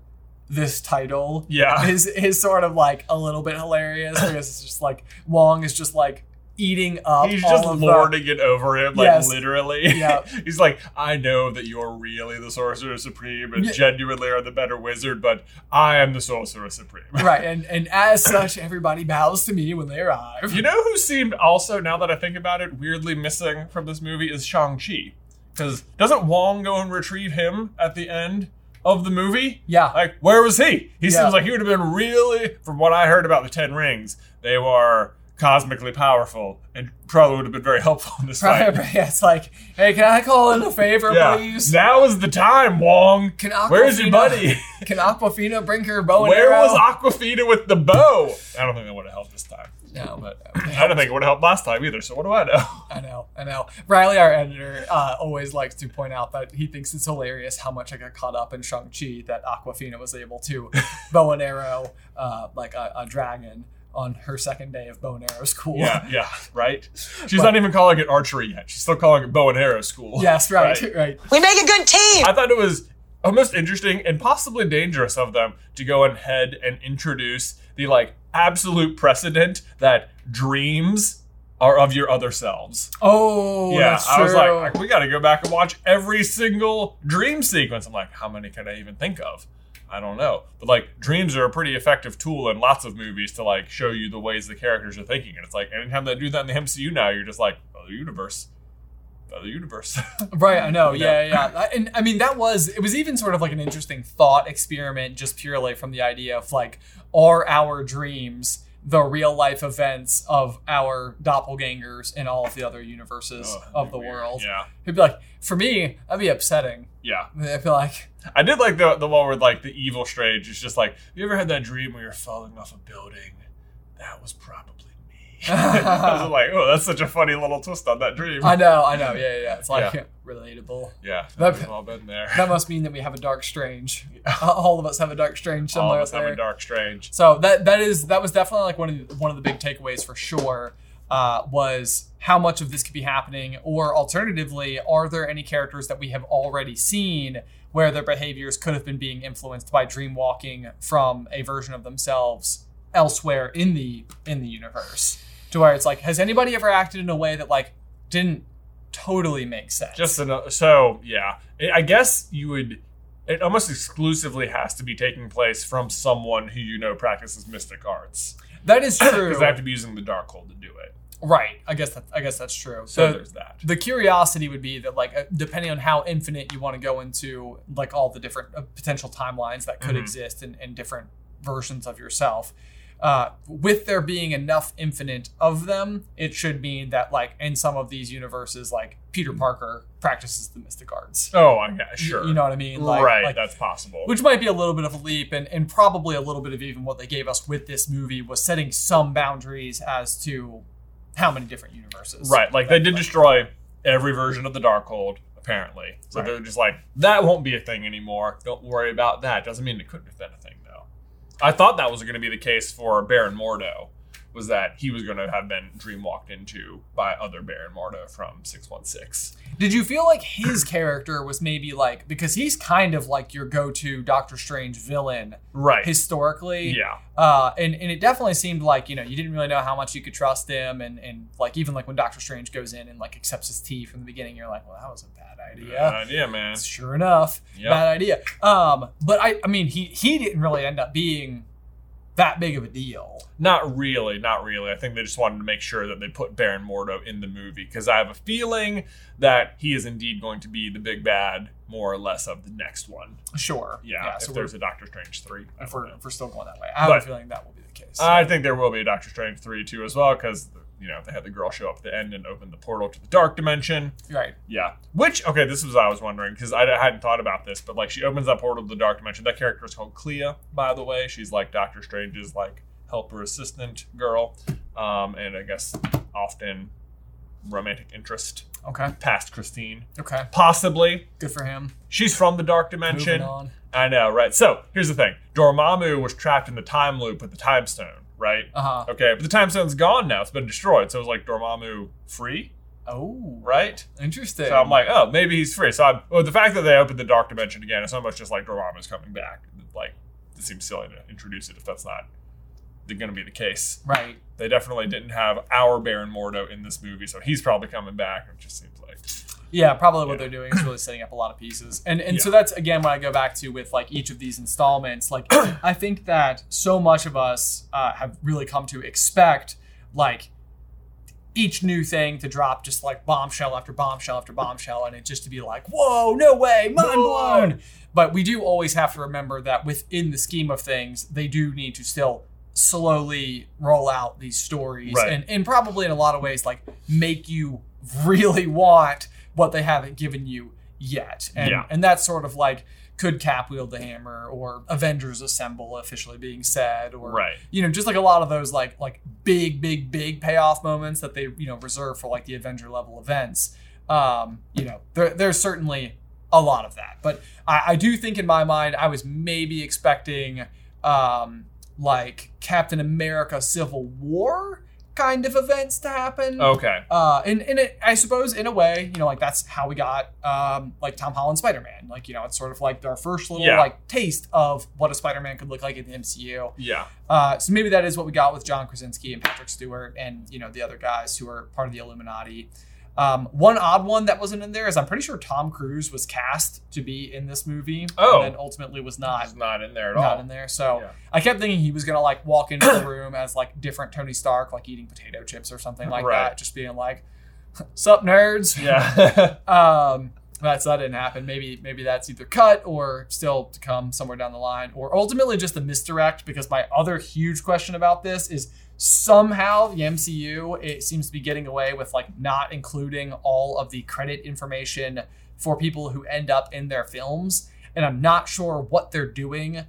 this title Yeah. is is sort of like a little bit hilarious because it's just like Wong is just like eating up. He's just of the- lording it over him, like Yes. literally. Yeah. *laughs* He's like, I know that you're really the Sorcerer Supreme and Yeah. genuinely are the better wizard, but I am the Sorcerer Supreme. *laughs* right, and and as such, everybody bows to me when they arrive. You know who seemed also, now that I think about it, weirdly missing from this movie is Shang-Chi. Because doesn't Wong go and retrieve him at the end of the movie? Yeah, Like, where was he? He Yeah. seems like he would have been really, from what I heard about the Ten Rings, they were cosmically powerful and probably would have been very helpful in this fight. Right, right, yeah, it's like, hey, can I call in a favor, Yeah. please? Now is the time, Wong. Can Awkwafina, Where's your buddy? *laughs* Can Awkwafina bring her bow and Where arrow? was Awkwafina with the bow? I don't think that would have helped this time. no, but *laughs* I don't think it would have helped last time either, so what do I know? I know, I know. Riley, our editor, uh, always likes to point out that he thinks it's hilarious how much I got caught up in Shang Chi that Awkwafina was able to *laughs* bow and arrow uh, like a, a dragon on her second day of bow and arrow school. Yeah, *laughs* yeah, right? She's not even calling it archery yet. She's still calling it bow and arrow school. yes, right, right. *laughs* We make a good team. I thought it was almost interesting and possibly dangerous of them to go ahead and introduce the like absolute precedent that dreams are of your other selves. Oh, yeah, that's I was like, like, we got to go back and watch every single dream sequence. I'm like, how many can I even think of? I don't know, but like dreams are a pretty effective tool in lots of movies to like show you the ways the characters are thinking, and it's like anytime they do that in the MCU now, you're just like, other universe, other universe. *laughs* Right, I know. You Yeah, yeah. And I mean, that was it. Was even sort of like an interesting thought experiment, just purely from the idea of like, are our dreams the real life events of our doppelgangers in all of the other universes Oh, of the weird. world? Yeah, It'd be like, for me, that'd be upsetting. yeah. I feel like, I did like the the one where like the evil Strange is just like, you ever had that dream where you're falling off a building? That was probably. *laughs* I was like, oh, that's such a funny little twist on that dream. I know, I know. Yeah, yeah. yeah. It's like Yeah. *laughs* relatable. yeah, That- we've all been there. That must mean that we have a dark strange. *laughs* All of us have a dark strange all of us have there. a dark strange. So that that is that was definitely like one of the, one of the big takeaways for sure. Uh, was how much of this could be happening, or alternatively, are there any characters that we have already seen where their behaviors could have been being influenced by dream walking from a version of themselves elsewhere in the in the universe? To where it's like, has anybody ever acted in a way that like didn't totally make sense? Just an, so yeah, I guess you would. It almost exclusively has to be taking place from someone who you know practices mystic arts, that is *clears throat* true, because they have to be using the Darkhold to do it. right? I guess that I guess that's true. So The- there's that. the curiosity would be that like uh, depending on how infinite you want to go into like all the different uh, potential timelines that could Mhm. exist in different versions of yourself uh, with there being enough infinite of them it should mean that like in some of these universes like peter parker practices the mystic arts Oh, I yeah, sure. you know what i mean like, right, like- that's possible. which might be a little bit of a leap and, and probably a little bit of even what they gave us with this movie was setting some boundaries as to how many different universes Right, like they did destroy every version of the Darkhold, apparently. So Right. they're just like, that won't be a thing anymore. Don't worry about that. Doesn't mean it couldn't have been a thing. I thought that was going to be the case for Baron Mordo, was that he was going to have been dream walked into by other Baron Mordo from 616. Did you feel like his character was maybe like because he's kind of like your go-to Doctor Strange villain Right. historically? yeah. Uh, and, and it definitely seemed like, you know, you didn't really know how much you could trust him. And, and like, even like when Doctor Strange goes in and like accepts his tea from the beginning, you're like, well, that was a bad idea. Bad idea, man. Sure enough, Yep. bad idea. Um, but I, I mean, he, he didn't really end up being that big of a deal. Not really, not really. I think they just wanted to make sure that they put Baron Mordo in the movie because I have a feeling that he is indeed going to be the big bad, more or less, of the next one. Sure. Yeah, so if we're, thereI a Doctor Strange 3. If we're, if we're still going that way, I have But- a feeling that will be the case. I think there will be a Doctor Strange 3 too as well because, you know, they had the girl show up at the end and open the portal to the dark dimension. right. Yeah. Which, okay, this was what I was wondering because I, hadn't thought about this, but like she opens that portal to the dark dimension. That character is called Clea, by the way. She's like Doctor Strange's like helper assistant girl, um, and I guess often romantic interest Okay. past Christine. Okay. Possibly. Good for him. She's from the dark dimension. on. I know, right? So here's the thing Dormammu was trapped in the time loop with the time stone, right? Uh huh. Okay, but the time stone's gone now. It's been destroyed. So it was like Dormammu free, Oh, right? interesting. So I'm like, oh, maybe he's free. So I'm, well, the fact that they opened the dark dimension again is almost just like Dormammu's coming back. Like, it seems silly to introduce it if that's not going to be the case. right. They definitely didn't have our Baron Mordo in this movie, so he's probably coming back. It just seems like, Yeah, probably what Yeah. they're doing is really setting up a lot of pieces. And and so that's again what I go back to with like each of these installments. Like *coughs* I think that so much of us uh, have really come to expect like each new thing to drop just like bombshell after bombshell after bombshell and it just to be like, whoa, no way, mind blown. But we do always have to remember that within the scheme of things, they do need to still slowly roll out these stories Right. and, and probably in a lot of ways like make you *laughs* really want what they haven't given you yet. And Yeah. and that's sort of like could Cap wield the hammer or Avengers assemble officially being said or Right. you know just like a lot of those like like big big big payoff moments that they you know reserve for like the Avenger level events. Um, you know there, there's certainly a lot of that, but I, I do think in my mind I was maybe expecting um, like Captain America Civil War kind of events to happen. okay. Uh, and, and it, I suppose in a way, you know, like that's how we got um, like Tom Holland Spider Man. Like, you know, it's sort of like our first little Yeah. like taste of what a Spider Man could look like in the MCU. Yeah. Uh, so maybe that is what we got with John Krasinski and Patrick Stewart and you know the other guys who are part of the Illuminati. Um, one odd one that wasn't in there is I'm pretty sure Tom Cruise was cast to be in this movie, Oh. and then ultimately was not He's not in there at not all. in there. So Yeah. I kept thinking he was gonna like walk into the *coughs* room as like different Tony Stark, like eating potato chips or something like Right. that, just being like, "Sup, nerds." Yeah. *laughs* *laughs* Um, that's that didn't happen. Maybe maybe that's either cut or still to come somewhere down the line, or ultimately just a misdirect. Because my other huge question about this is somehow the MCU it seems to be getting away with like not including all of the credit information for people who end up in their films, and I'm not sure what they're doing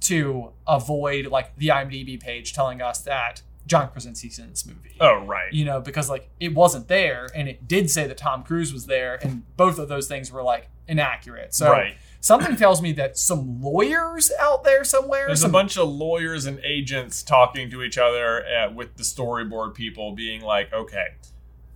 to avoid like the IMDb page telling us that John Krasinski's in this movie oh, right. you know, because like it wasn't there and it did say that Tom Cruise was there, and both of those things were like inaccurate. So Right. Something tells me that some lawyers out there somewhere, There's some, a bunch of lawyers and agents talking to each other uh, with the storyboard people, being like, "Okay,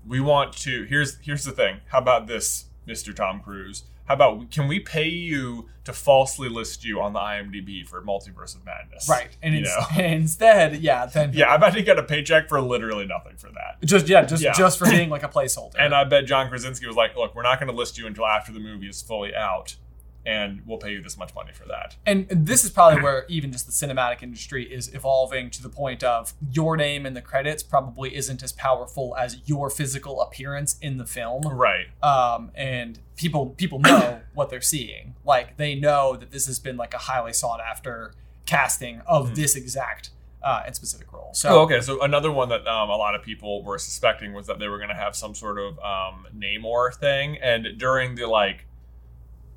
we want to. Here's here's the thing. How about this, Mister Tom Cruise? How about can we pay you to falsely list you on the IMDb for Multiverse of Madness? right, and, ins- *laughs* and instead, yeah, then Yeah, I bet he got a paycheck for literally nothing for that. just yeah, just Yeah. just for being like a *laughs* placeholder. And I bet John Krasinski was like, "Look, we're not going to list you until after the movie is fully out, and we'll pay you this much money for that." and this is probably where even just the cinematic industry is evolving to the point of your name in the credits probably isn't as powerful as your physical appearance in the film. Right. um, and people people know *coughs* what they're seeing. Like they know that this has been like a highly sought after casting of this exact uh, and specific role. So. Oh, okay. So another one that um, a lot of people were suspecting was that they were going to have some sort of um, Namor thing, and during the like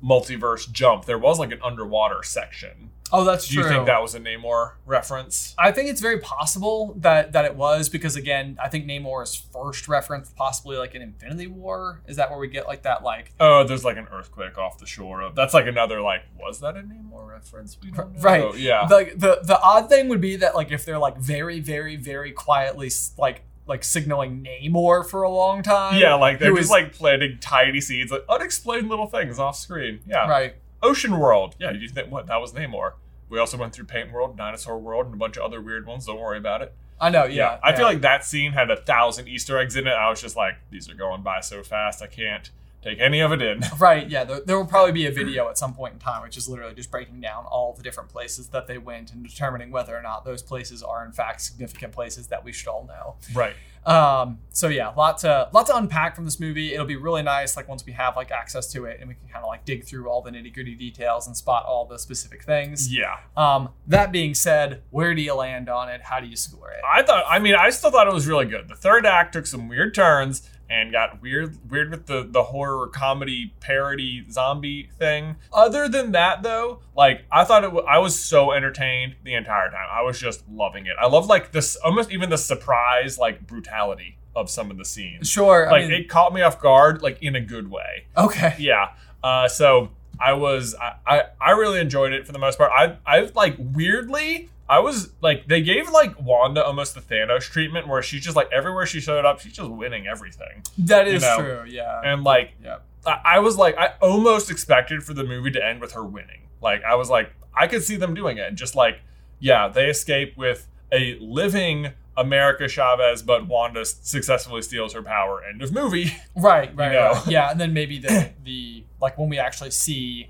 multiverse jump, there was like an underwater section. oh, that's Do true. Do you think that was a Namor reference? I think it's very possible that that it was because again, I think Namor is first referenced possibly like in Infinity War. Is that where we get like that like Oh, there's like an earthquake off the shore of. That's like another like. Was that a Namor reference. We don't know. Right. Yeah. The, the the odd thing would be that like if they're like very very very quietly like like signaling Namor for a long time. yeah, like they're just is- like planting tiny seeds, like unexplained little things off screen. Yeah. right. Ocean World. Yeah, you think what? That was Namor. We also went through Paint World, Dinosaur World, and a bunch of other weird ones. Don't worry about it. I know. Yeah. I yeah. feel like that scene had a thousand Easter eggs in it. I was just like, these are going by so fast, I can't take any of it in. *laughs* Right, yeah. There, there will probably be a video at some point in time, which is literally just breaking down all the different places that they went and determining whether or not those places are in fact significant places that we should all know. right. Um, so yeah, lot to lot to unpack from this movie. It'll be really nice, like once we have like access to it and we can kind of like dig through all the nitty gritty details and spot all the specific things. Yeah. Um, that being said, where do you land on it? How do you score it? I thought. I mean, I still thought it was really good. The third act took some weird turns and got weird, weird with the the horror comedy parody zombie thing. Other than that, though, like I thought it. W- I was so entertained the entire time. I was just loving it. I love like this, almost even the surprise, like brutality of some of the scenes. Sure. Like I mean, it caught me off guard, like in a good way. okay. Yeah. Uh, so I was I, I I really enjoyed it for the most part. I I like weirdly I was like they gave like Wanda almost the Thanos treatment where she's just like everywhere she showed up she's just winning everything. That is know, true. Yeah. And like yeah. I, I was like I almost expected for the movie to end with her winning. Like I was like I could see them doing it. Just like yeah, they escape with a living America Chavez, but Wanda successfully steals her power. End of movie. Right, *laughs* right, know? right. Yeah, and then maybe the *coughs* the like when we actually see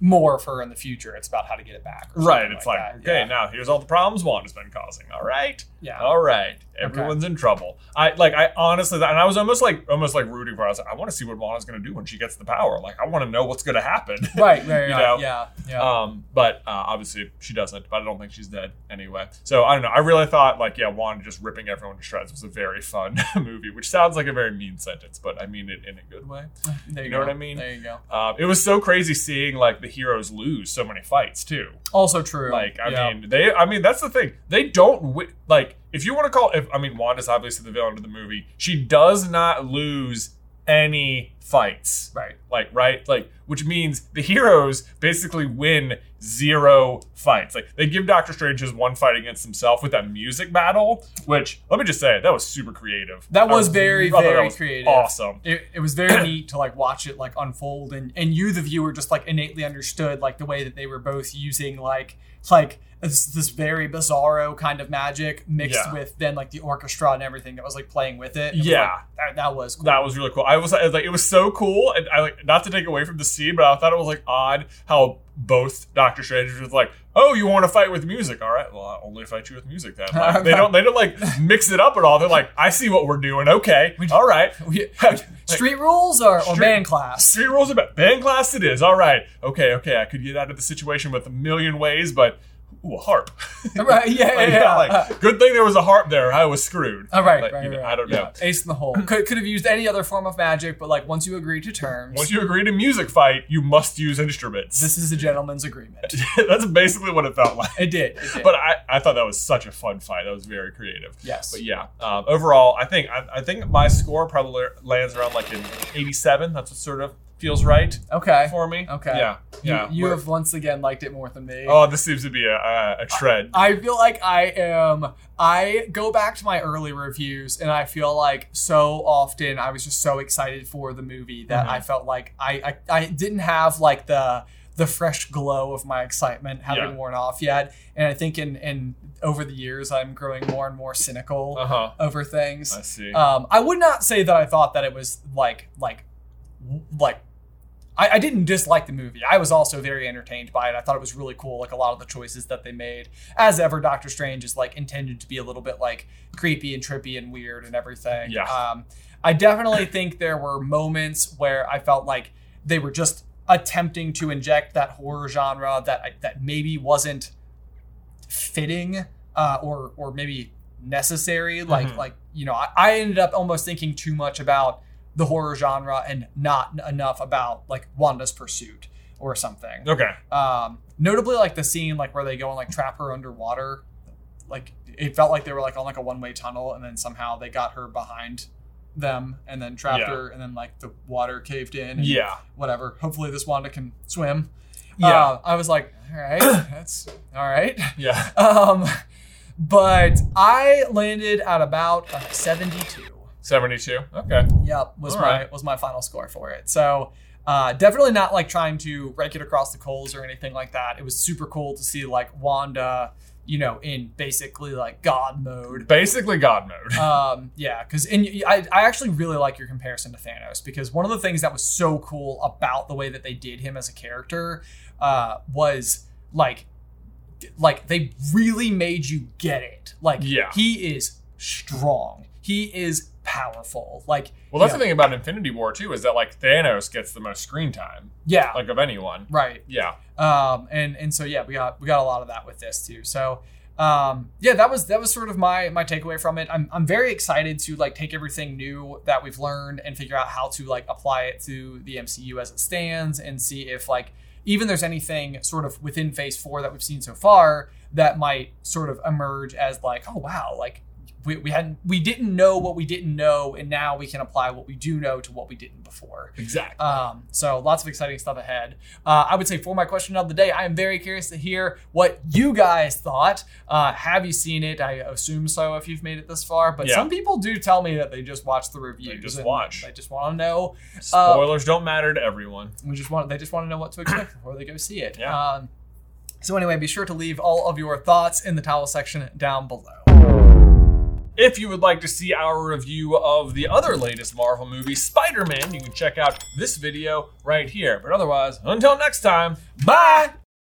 more of her in the future, it's about how to get it back. Right. It's like, that. okay, yeah. now here's all the problems Wanda's been causing. All right. yeah. All right. Everyone's in trouble. I like I honestly and I was almost like almost like rooting for her. I was like, I want to see what Wanda's gonna do when she gets the power. Like I want to know what's gonna happen. *laughs* Right, right, *laughs* right. You know? Yeah, yeah. Um, but uh, obviously she doesn't. But I don't think she's dead anyway. So I don't know. I really thought like yeah, Wanda just ripping everyone to shreds was a very fun *laughs* movie, which sounds like a very mean sentence, but I mean it in a good way. there you know go. what I mean? There you go. Um, it was so crazy seeing like the heroes lose so many fights too. Also true. Like, I Yeah. mean, they. I mean, that's the thing. They don't wi- like. If you want to call, if I mean, Wanda's obviously the villain of the movie. She does not lose any fights. right. Like, right? Like, which means the heroes basically win zero fights. Like, they give Doctor Strange his one fight against himself with that music battle, which let me just say that was super creative. That I was very, thought that very was creative. Awesome. It, it was very neat to like watch it like unfold and and you the viewer just like innately understood like the way that they were both using like like this, this very bizarro kind of magic mixed Yeah. with then like the orchestra and everything that was like playing with it. It was, Yeah. like, that, that was cool. That was really cool. I was like, it was so cool, and I like not to take away from the scene, but I thought it was like odd how both Doctor Strange was like, "Oh, you want to fight with music? All right, well, I'll only fight you with music then." *laughs* Like, they don't, they don't like mix it up at all. They're like, "I see what we're doing. Okay, all right." We- *laughs* street rules or, or band class. Street rules about band class. It is all right. Okay, okay. I could get out of the situation with a million ways, but ooh, a harp. *laughs* right? Yeah, *laughs* yeah, Like, yeah. like, good thing there was a harp there. I was screwed. All right, Like, right, you know, right, I don't know. Ace in the hole. *laughs* Could, could have used any other form of magic, but like once you agree to terms, Once you agree to music fight, you must use instruments. this is a gentleman's agreement. That's basically what it felt like. It did. It did. But I, I thought that was such a fun fight. That was very creative. yes. But yeah, um, overall, I think I, I think my score probably lands around like an 87. That's what sort of feels right Okay. for me. Okay. Yeah. You, Yeah. you We're- have once again liked it more than me. Oh, this seems to be a, a, a trend. I feel like I am. I go back to my early reviews, and I feel like so often I was just so excited for the movie that Mhm. I felt like I, I I didn't have like the the fresh glow of my excitement having Yeah. worn off yet. And I think in in over the years I'm growing more and more cynical Uh huh. over things. I see. Um, I would not say that I thought that it was like like like I, I didn't dislike the movie. I was also very entertained by it. I thought it was really cool, like a lot of the choices that they made. As ever, Doctor Strange is like intended to be a little bit like creepy and trippy and weird and everything. Yeah. Um, I definitely think there were moments where I felt like they were just attempting to inject that horror genre that I, that maybe wasn't fitting uh, or or maybe necessary. Like Mhm. like you know, I, I ended up almost thinking too much about the horror genre and not enough about like Wanda's pursuit or something. okay. Um, notably, like the scene like where they go and like trap her underwater. Like it felt like they were like on like a one way tunnel, and then somehow they got her behind them and then trapped Yeah. her, and then like the water caved in. And Yeah. Whatever. Hopefully, this Wanda can swim. Yeah. Uh, I was like, all right, *clears throat* that's all right. Yeah. Um, but I landed at about a 72. 72. Okay. Yep, was All my right. was my final score for it. So uh, definitely not like trying to rake it across the coals or anything like that. It was super cool to see like Wanda, you know, in basically like God mode. Basically God mode. *laughs* Um, yeah, because and I, I actually really like your comparison to Thanos because one of the things that was so cool about the way that they did him as a character uh, was like like they really made you get it. Like Yeah. he is strong. He is powerful. Like well, that's the thing about Infinity War too is that like Thanos gets the most screen time, Yeah. like of anyone. right. Yeah. Um, and and so yeah, we got we got a lot of that with this too. So um, yeah, that was that was sort of my my takeaway from it. I'm I'm very excited to like take everything new that we've learned and figure out how to like apply it to the MCU as it stands and see if like even there's anything sort of within Phase Four that we've seen so far that might sort of emerge as like oh wow like. We, we hadn't we didn't know what we didn't know and now we can apply what we do know to what we didn't before Exactly. um, so lots of exciting stuff ahead. Uh, I would say for my question of the day, I am very curious to hear what you guys thought. Uh, have you seen it? I assume so if you've made it this far. But Yeah. some people do tell me that they just watch the reviews. they just watch. They just want to know. Spoilers don't matter to everyone. We just want. They just want to know what to expect before they go see it. Yeah. Um, so anyway, be sure to leave all of your thoughts in the towel section down below. If you would like to see our review of the other latest Marvel movie, Spider Man, you can check out this video right here. But otherwise, until next time, bye!